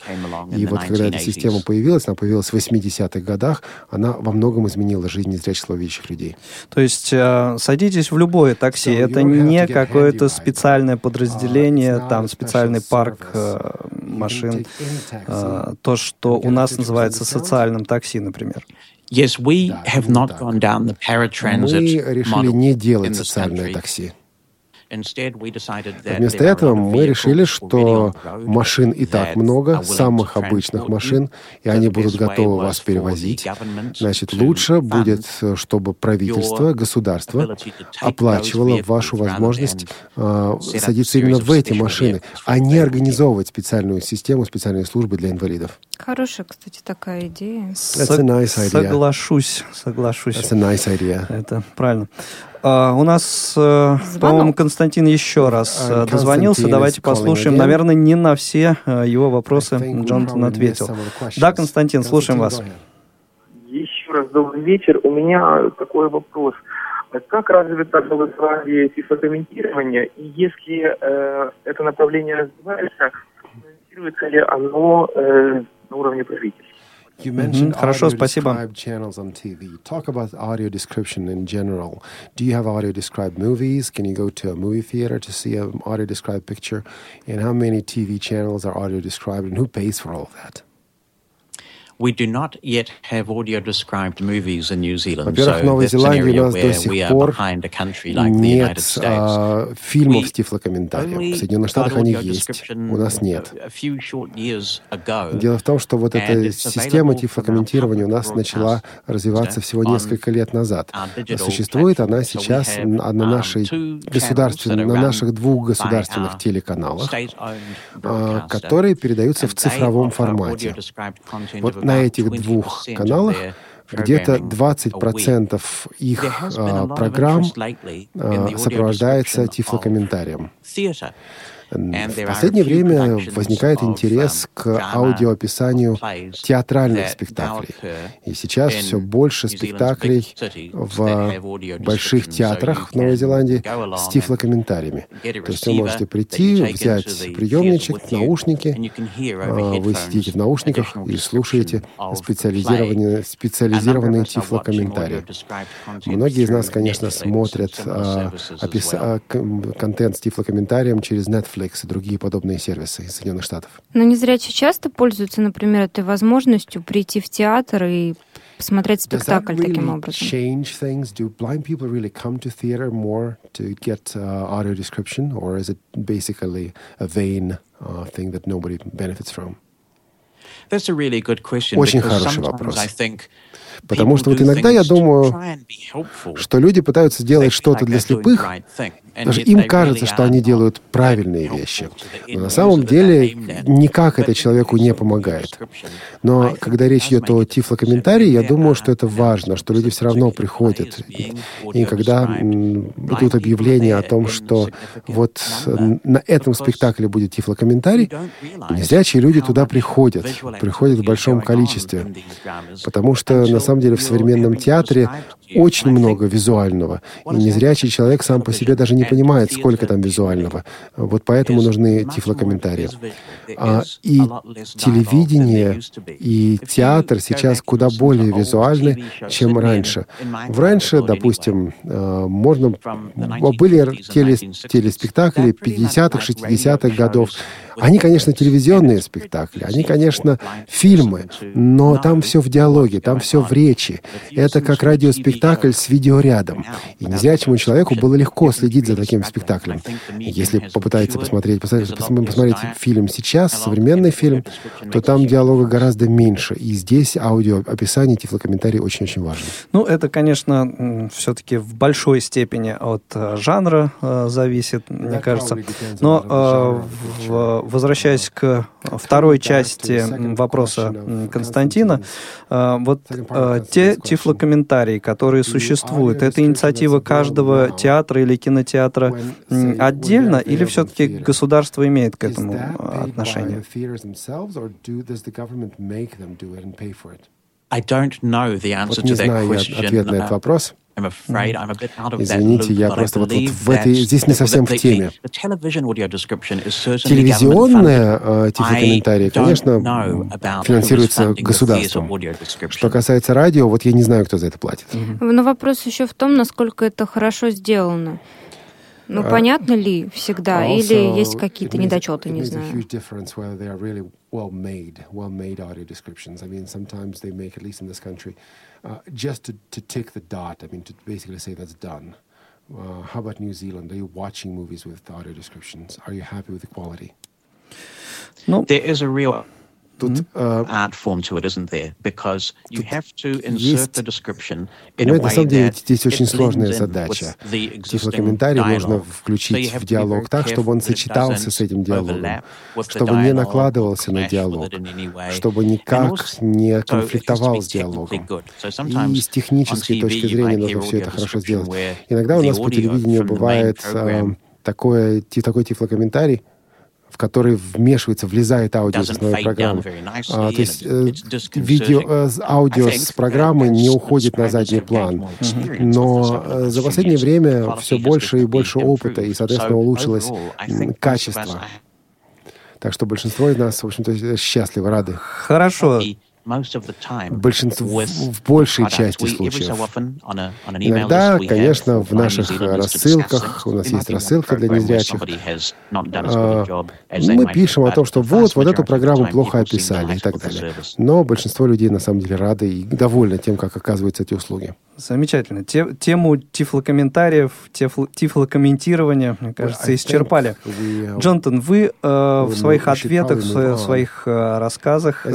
И вот когда эта 1980s. система появилась, она появилась в 80-х годах, она во многом изменила жизнь незрячих слабовидящих людей. То есть э, садитесь в любое такси. So Это не какое-то специальное подразделение, Uh, not там специальный парк э, машин. э, То, что у get нас 50% называется социальным такси, например. Yes, we Да, have именно not так. gone down the paratransit Мы решили не делать социальное такси. Вместо этого мы решили, что машин и так много, самых обычных машин, и они будут готовы вас перевозить. Значит, лучше будет, чтобы правительство, государство оплачивало вашу возможность э, садиться именно в эти машины, а не организовывать специальную систему, специальные службы для инвалидов. Хорошая, кстати, такая идея. That's a nice idea. Соглашусь, соглашусь. That's a nice idea. Это правильно. Uh, у нас, uh, по-моему, Константин еще раз uh, дозвонился. Давайте послушаем. Наверное, не на все uh, его вопросы Джонатан ответил. Да, Константин, слушаем вас. Еще раз добрый вечер. У меня такой вопрос. Как развито в Голландии тифлокомментирование? И если э, это направление развивается, финансируется ли оно э, на уровне правительства? You mentioned mm-hmm. Хорошо, спасибо. channels on TV. Talk about audio description in general. Do you have audio described movies? Can you go to a movie theater to see an audio described picture? And how many TV channels are audio described and who pays for all of that? Во-первых, в Новой Зеландии у нас до сих пор нет а, фильмов с тифлокомментарием. В Соединенных Штатах они есть, у нас нет. Дело в том, что вот эта система тифлокомментирования у нас начала развиваться всего несколько лет назад. Существует она сейчас на нашей государственной, на наших двух государственных телеканалах, а, которые передаются в цифровом формате. Вот на этих двух каналах где-то 20% их а, программ а, сопровождается тифлокомментарием. В последнее время возникает интерес к аудиоописанию театральных спектаклей. И сейчас все больше спектаклей в больших театрах в Новой Зеландии с тифлокомментариями. То есть вы можете прийти, взять приемничек, наушники, а, вы сидите в наушниках и слушаете специализированные, специализированные тифлокомментарии. Многие из нас, конечно, смотрят а, опис... а, контент с тифлокомментарием через Netflix, Netflix и другие подобные сервисы из Соединенных Штатов. Но незрячие часто пользуются, например, этой возможностью прийти в театр и посмотреть спектакль really таким образом. change things? Do blind people really come to theater more to get uh, audio description, or is it basically a vain uh, thing that nobody benefits from? That's a really good question. Очень хороший вопрос. I think Потому что вот иногда я думаю, что люди пытаются сделать что-то для слепых, даже им кажется, что они делают правильные вещи. Но на самом деле никак это человеку не помогает. Но когда речь идет о тифлокомментарии, я думаю, что это важно, что люди все равно приходят. И когда идут объявления о том, что вот на этом спектакле будет тифлокомментарий, незрячие люди туда приходят, приходят в большом количестве. Потому что на самом деле в современном театре очень много визуального. И незрячий человек сам по себе даже не понимает, сколько там визуального. Вот поэтому нужны тифлокомментарии. А, и телевидение и театр сейчас куда более визуальны, чем раньше. В раньше, допустим, а, можно... Были телеспектакли 50-х, 60-х годов, они, конечно, телевизионные спектакли, они, конечно, фильмы, но там все в диалоге, там все в речи. Это как радиоспектакль с видеорядом. И незрячему человеку было легко следить за таким спектаклем. Если попытается посмотреть, посмотреть, посмотреть фильм сейчас, современный фильм, то там диалога гораздо меньше. И здесь аудиоописание, тифлокомментарий очень-очень важно. Ну, это, конечно, все-таки в большой степени от э, жанра э, зависит, мне кажется. Но э, в, возвращаясь к второй части вопроса Константина, э, вот э, те тифлокомментарии, которые существуют, это инициатива каждого театра или кинотеатра отдельно, или все-таки государство имеет к этому отношение? The answer to that question. ответ на этот вопрос. Извините, я просто вот, вот в этой, здесь не совсем в теме. Телевизионные э, тифлокомментарии, конечно, финансируются государством. Что касается радио, вот я не знаю, кто за это платит. Но вопрос еще в том, насколько это хорошо сделано. Ну, uh, понятно ли всегда, или есть какие-то недочеты, не знаю. well made, well made audio descriptions. I mean, sometimes they make, at least in this country, uh, just to, to tick the dot. I mean, to basically say that's done. Uh, how about New Zealand? Are you watching movies with audio descriptions? Are you happy with the quality? No. There is a real Тут, mm-hmm. art form to it, isn't there? Because you have to insert the description in a way на самом деле здесь очень сложная задача. Тифлокомментарий нужно включить в диалог так, чтобы он сочетался с этим диалогом, чтобы не накладывался на диалог, чтобы никак не конфликтовал с диалогом. И с технической точки зрения нужно все это хорошо сделать. Иногда у нас по телевидению бывает э, такое, такой тифлокомментарий, в который вмешивается, влезает аудио из основной программы. А, то есть э, видео, э, аудио с программы не уходит на задний план. Но э, за последнее время все больше и больше опыта, и, соответственно, улучшилось качество. Так что большинство из нас, в общем-то, счастливы, рады. Хорошо. Большинство, в большей части случаев. Иногда, конечно, в наших рассылках, у нас есть рассылка для незрячих, а, мы пишем о том, что вот, вот эту программу плохо описали и так далее. Но большинство людей на самом деле рады и довольны тем, как оказываются эти услуги. Замечательно. Тему тифлокомментариев, тифлокомментирования, мне кажется, исчерпали. Uh, Джонатан, вы э, в своих ответах, в своих рассказах э,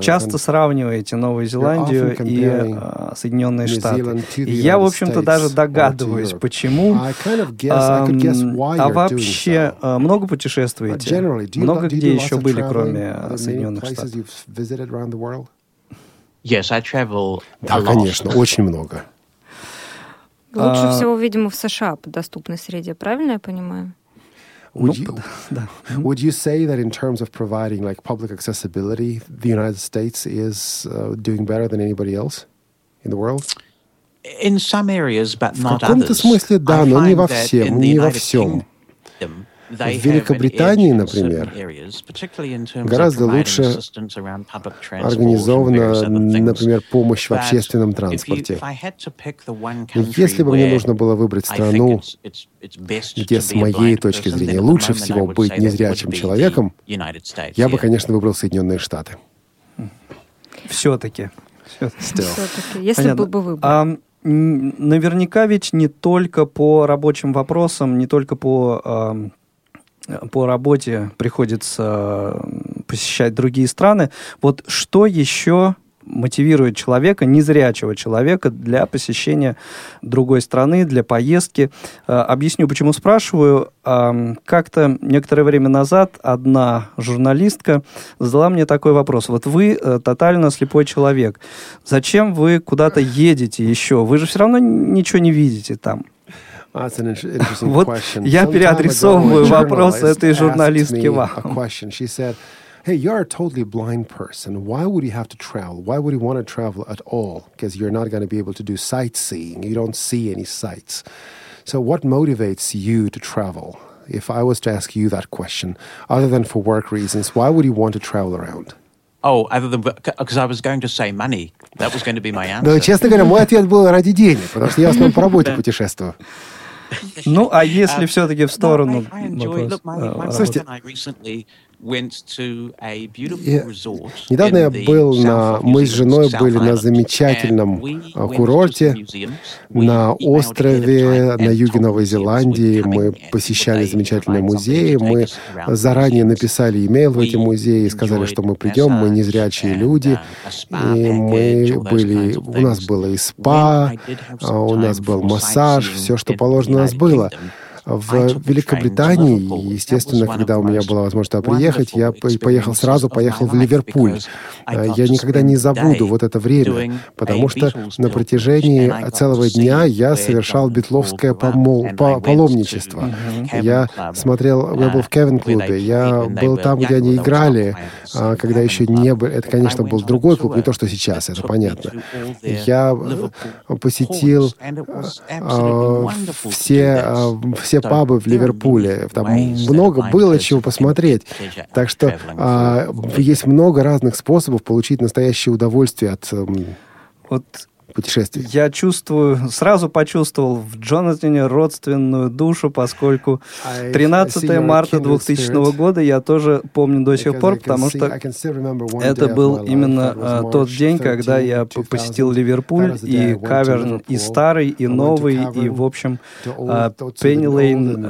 часто сравниваете Новую Зеландию и э, Соединенные Штаты. И я, в общем-то, даже догадываюсь, почему. А вообще э, много путешествуете? Много где еще были, кроме Соединенных Штатов? Yes, I travel да, конечно, очень много. Лучше а... всего, видимо, в США по доступной среде, правильно я понимаю? Would you, would you say that in terms of providing like public accessibility, the United States is uh, doing better than anybody else in the world? In some areas, but not others. В каком-то смысле да, но не во всем, не во всем. В Великобритании, например, гораздо лучше организована, например, помощь в общественном транспорте. Если бы мне нужно было выбрать страну, где, с моей точки зрения, лучше всего быть незрячим человеком, я бы, конечно, выбрал Соединенные Штаты. Все-таки. Все-таки, если Понятно. бы выбрал. А, наверняка ведь не только по рабочим вопросам, не только по по работе приходится посещать другие страны. Вот что еще мотивирует человека, незрячего человека, для посещения другой страны, для поездки. А, объясню, почему спрашиваю. Как-то некоторое время назад одна журналистка задала мне такой вопрос. Вот вы э, тотально слепой человек. Зачем вы куда-то едете еще? Вы же все равно ничего не видите там. Вот я переадресовываю вопрос этой журналистки вам. hey, you're a totally blind person. Why would you have to travel? Why would you want to travel at all? Because you're not going to be able to do sightseeing. You don't see any sights. So, what motivates you to travel? If I was to ask you that question, other than for work reasons, why would you want to travel around? Oh, other than because I was going to say money. That was going to be my answer. Да, честно говоря, мой ответ был ради денег, потому что я в основном по работе путешествую. Ну, а если все-таки в сторону... Слушайте, недавно я был на... Мы с женой были на замечательном а, курорте на острове на юге Новой Зеландии. Мы посещали замечательные музеи. Мы заранее написали имейл в эти музеи и сказали, что мы придем, мы незрячие люди. Uh, и мы были... У нас было и спа, а, у нас был массаж, все, что положено, у нас было. В Великобритании, естественно, когда у меня была возможность приехать, я поехал сразу, поехал в Ливерпуль. Э, я никогда не забуду вот это время, потому что на протяжении целого дня я совершал битловское помол... паломничество. Я смотрел, я был в Кевин-клубе, я был там, где они играли, а, когда еще не было... Это, конечно, был другой клуб, не то, что сейчас, это понятно. Я э, посетил все, все все пабы в Ливерпуле. Там много было чего посмотреть. Так что а, есть много разных способов получить настоящее удовольствие от... Вот путешествий. Я чувствую, сразу почувствовал в Джонатане родственную душу, поскольку 13 марта 2000 года я тоже помню до сих пор, потому что это был именно uh, тот день, когда я посетил Ливерпуль, и каверн и старый, и новый, и, в общем, Пенни Лейн,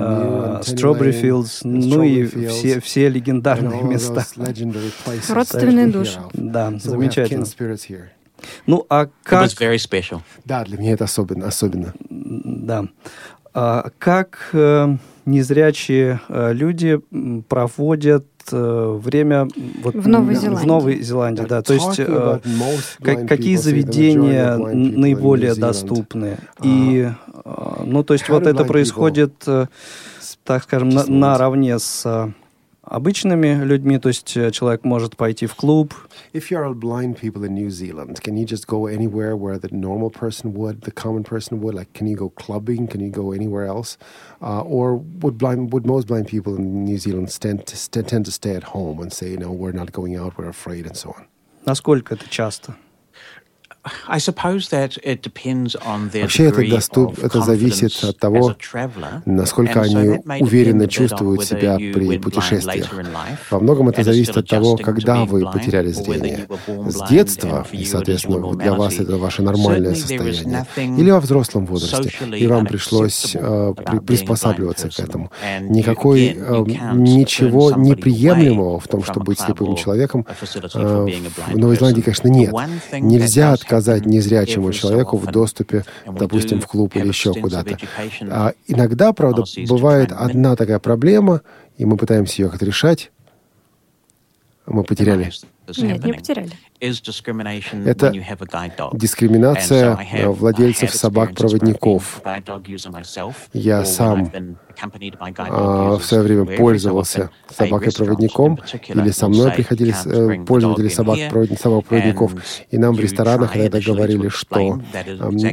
Strawberry Fields, ну и все, все легендарные места. Родственные души. Да, замечательно. Ну, а как... It was very special. Да, для меня это особенно, особенно. Да. А как э, незрячие э, люди проводят э, время вот, в Новой Зеландии. В Новой Зеландии, да. То есть э, как, какие заведения наиболее доступны? И, э, ну, то есть вот это происходит, э, так скажем, на, наравне с обычными людьми, то есть э, человек может пойти в клуб. If you're all blind people in New Zealand, can you just go anywhere where the normal person would, the common person would? Like, can you go clubbing? Can you go anywhere else? Uh, or would blind, would most blind people in New Zealand tend to, tend to stay at home and say, you know, we're not going out, we're afraid, and so on? Насколько это часто? Вообще это, доступ, это зависит от того, насколько они уверенно чувствуют себя при путешествиях. Во многом это зависит от того, когда вы потеряли зрение. С детства, и, соответственно, для вас это ваше нормальное состояние, или во взрослом возрасте, и вам пришлось э, при, приспосабливаться к этому. Никакой, э, ничего неприемлемого в том, чтобы быть слепым человеком, э, в Новой Зеландии, конечно, нет. Нельзя отказать незрячему человеку в доступе, допустим, в клуб или еще куда-то. А иногда, правда, бывает одна такая проблема, и мы пытаемся ее как-то решать. Мы потеряли. Нет, не потеряли. Это дискриминация владельцев собак-проводников. Я сам а, в свое время пользовался собакой-проводником, или со мной приходили э, пользователи собак-проводников, и нам в ресторанах иногда говорили, что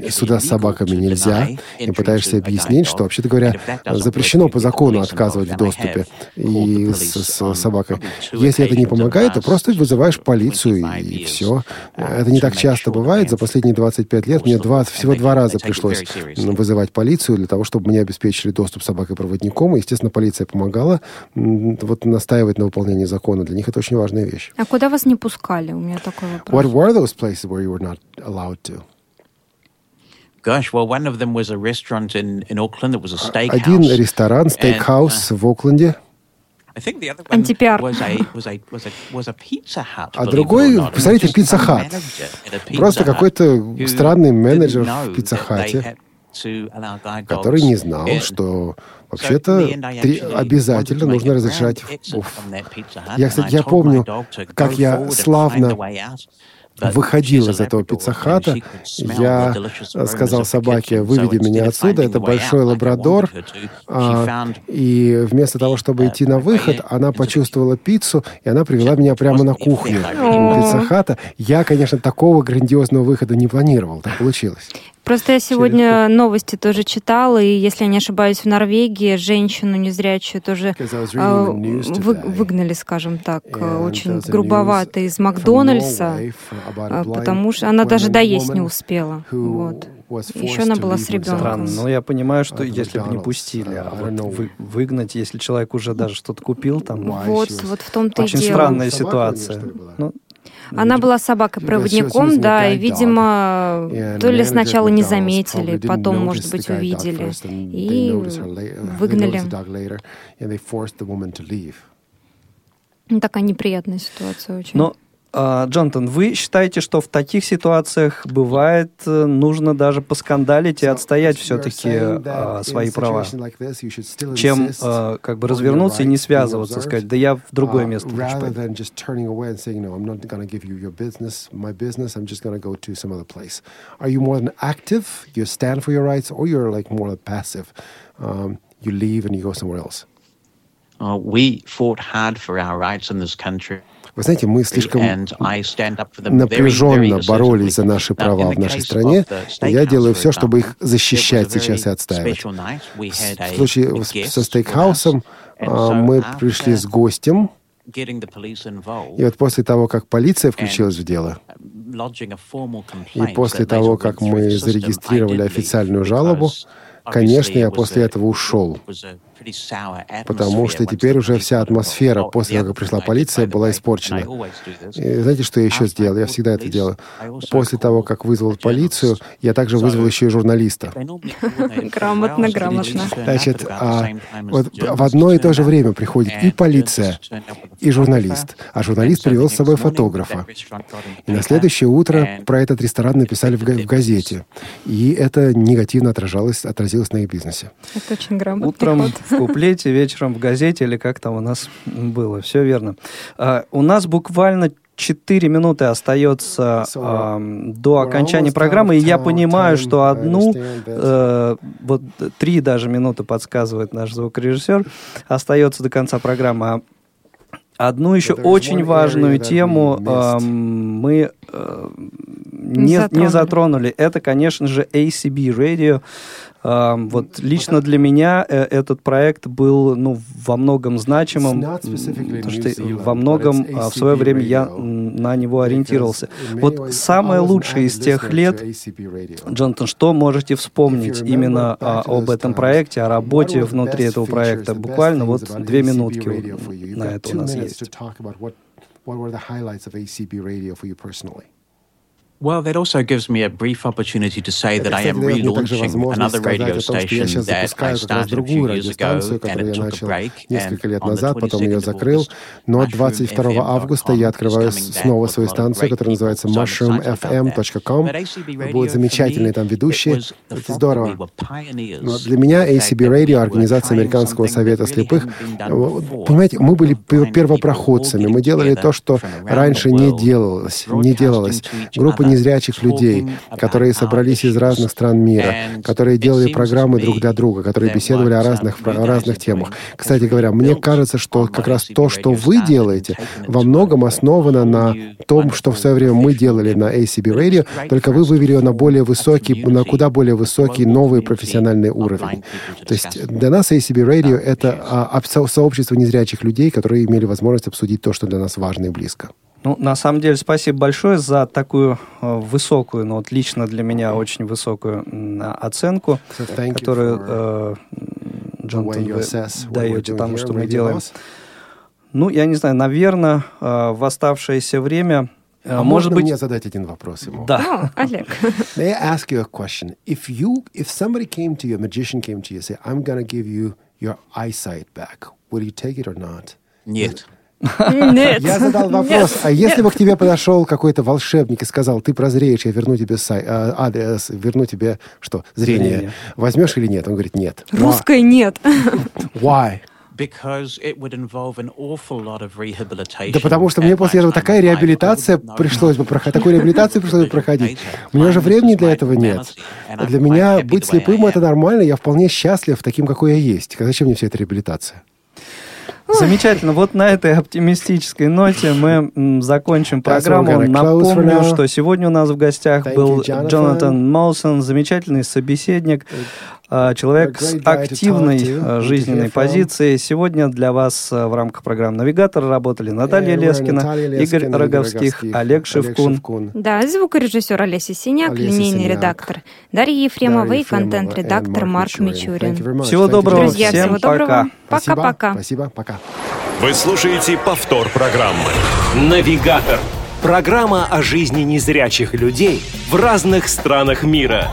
сюда с собаками нельзя, и пытаешься объяснить, что, вообще-то говоря, запрещено по закону отказывать в доступе и с, с собакой. Если это не помогает, то просто вызываешь полицию и все. Это не так часто бывает. За последние 25 лет мне два, всего два раза пришлось вызывать полицию для того, чтобы мне обеспечили доступ собакой-проводником. И, естественно, полиция помогала вот настаивать на выполнении закона. Для них это очень важная вещь. А куда вас не пускали? У меня такой вопрос. What were those places where you were not allowed to? Gosh, well, one of them was a restaurant in, in Auckland. It was a steakhouse. Один ресторан, стейкхаус uh, в Окленде. Антипиар. А другой, посмотрите, Пицца Хат. Просто какой-то странный менеджер в Пицца Хате, который не знал, что вообще-то обязательно нужно разрешать. Я, кстати, я помню, как я славно выходил из этого пиццахата, я сказал собаке, выведи меня отсюда, это большой лабрадор, а, и вместо того, чтобы идти на выход, она почувствовала пиццу, и она привела меня прямо на кухню пиццахата. Я, конечно, такого грандиозного выхода не планировал, так получилось. Просто я сегодня Через... новости тоже читала, и, если я не ошибаюсь, в Норвегии женщину незрячую тоже э, вы, выгнали, скажем так, And очень грубовато из Макдональдса, а, потому что она даже доесть не успела. Вот. Еще она была с ребенком. Странно, но я понимаю, что если бы не пустили, а вот вы, выгнать, если человек уже даже что-то купил, там... Вот, вот в том-то и дело. Очень странная ситуация. Ну, она была собакой-проводником, да, и, видимо, то ли сначала не заметили, потом, может быть, увидели и выгнали. Такая неприятная ситуация очень. Но Джонатан, вы считаете, что в таких ситуациях бывает э, нужно даже поскандалить и отстоять все-таки а, свои права, чем а, как бы развернуться и не связываться, сказать, да я в другое место хочу you leave and you go somewhere else? Uh, we fought hard for our rights in this country. Вы знаете, мы слишком напряженно боролись за наши права в нашей стране, и я делаю все, чтобы их защищать сейчас и отстаивать. В случае со стейкхаусом а, мы пришли с гостем, и вот после того, как полиция включилась в дело, И после того, как мы зарегистрировали официальную жалобу, конечно, я после этого ушел потому что теперь уже вся атмосфера после того, как пришла полиция, была испорчена. И знаете, что я еще сделал? Я всегда это делаю. После того, как вызвал полицию, я также вызвал еще и журналиста. Грамотно, грамотно. Значит, а, вот в одно и то же время приходит и полиция, и журналист. А журналист привел с собой фотографа. И на следующее утро про этот ресторан написали в, в газете. И это негативно отражалось, отразилось на их бизнесе. Это очень грамотный Утром в куплете, вечером в газете или как там у нас было. Все верно. А, у нас буквально 4 минуты остается э, до окончания программы, и я понимаю, что одну, э, вот три даже минуты подсказывает наш звукорежиссер, остается до конца программы. Одну еще очень важную тему э, мы э, не, затронули. не затронули. Это, конечно же, ACB Radio. Вот лично для меня э, этот проект был ну, во многом значимым, потому что во многом а, в свое время я на него ориентировался. Вот самое лучшее из тех лет, Джонатан, что можете вспомнить именно а, об этом проекте, о работе внутри этого проекта? Буквально вот две минутки на это у нас есть. Well, that also gives me a brief opportunity to say that I am relaunching another radio station that I started a few years ago and it took a break. Несколько лет назад, потом ее закрыл, но 22 августа я открываю снова свою станцию, которая называется mushroomfm.com. Будут замечательные там ведущие. Это здорово. Но для меня ACB Radio, Организация Американского совета слепых, понимаете, мы были первопроходцами. Мы делали то, что раньше не делалось. Не делалось. Группа незрячих людей, которые собрались из разных стран мира, которые делали программы друг для друга, которые беседовали о разных, о разных темах. Кстати говоря, мне кажется, что как раз то, что вы делаете, во многом основано на том, что в свое время мы делали на ACB Radio, только вы вывели ее на более высокий, на куда более высокий новый профессиональный уровень. То есть для нас ACB Radio — это а, сообщество незрячих людей, которые имели возможность обсудить то, что для нас важно и близко. Ну, на самом деле, спасибо большое за такую э, высокую, ну, вот лично для меня очень высокую оценку, so которую э, Джонатан вы даете тому, что мы делаем. Ну, я не знаю, наверное, э, в оставшееся время а может быть... мне задать один вопрос ему? Да. Олег. May I ask you a question? If you, if somebody came to you, a magician came to you, say, I'm going to give you your eyesight back, would you take it or not? Нет. Нет. Я задал вопрос, Нет. а если бы к тебе подошел какой-то волшебник и сказал, ты прозреешь, я верну тебе сай, а, адрес, верну тебе что, зрение, зрение. возьмешь или нет? Он говорит, нет. Русской нет. Why? Да потому что мне после этого такая реабилитация пришлось бы проходить, такую реабилитацию пришлось бы проходить. У меня уже времени для этого нет. Для меня быть слепым это нормально, я вполне счастлив таким, какой я есть. Зачем мне вся эта реабилитация? Замечательно. Вот на этой оптимистической ноте мы закончим программу. Напомню, что сегодня у нас в гостях был Джонатан Молсон, замечательный собеседник. А, человек с активной а, жизненной позицией. Сегодня для вас а, в рамках программы «Навигатор» работали Наталья Лескина, Игорь Роговских, Олег Шевкун. Да, звукорежиссер Олеся Синяк, линейный редактор Дарья Ефремова и контент-редактор Марк Мичурин. Всего доброго, Друзья, всем всего доброго. Пока-пока. Спасибо, пока. Вы слушаете повтор программы «Навигатор». Программа о жизни незрячих людей в разных странах мира.